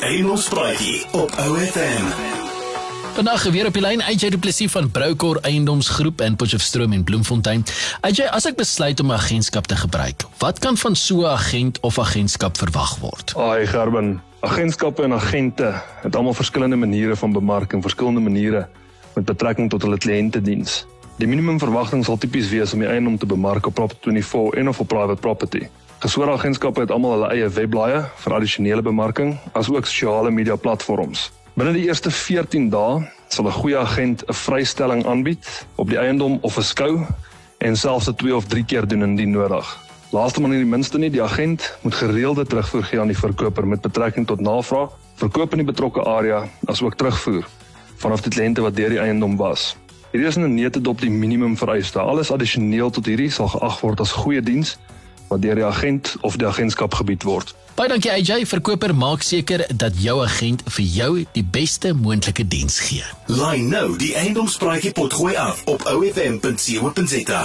die Engelspraatjie op OFM. Vandag weer op die lyn AJ Du Plessis van Broukor Eiendomsgroep in Potchefstroom en Bloemfontein. AJ, as ek besluit om 'n agentskap te gebruik, wat kan van so 'n agent of agentskap verwag word? Ai Gerben, agentskappe en agente het almal verskillende maniere van bemarking, verskillende maniere met betrekking tot hulle kliëntediens. Die minimum verwagting sal tipies wees om die eiendom te bemark op Property24 en of op private property. Gesore agentskappe het almal hulle eie webblaaie vir addisionele bemarking, asook sosiale media platforms. Binne die eerste 14 dae sal 'n goeie agent 'n vrystelling aanbied op die eiendom of 'n skou en selfs dit 2 of 3 keer doen indien nodig. Laaste maar nie die minste nie, die agent moet gereelde terugvoer gee aan die verkoper met betrekking tot navraag, verkoop in die betrokke area, asook terugvoer vanaf die kliënte wat deur die eiendom was. Hierdie is 'n nette dop die minimum vereiste. Alles addisioneel tot hierdie sal geag word as goeie diens wat deur die agent of die agentskap gebied word. Baie dankie AJ, verkoper maak seker dat jou agent vir jou die beste moontlike diens gee. Line nou die Engelspraatjie potgooi af op OFM.co.za.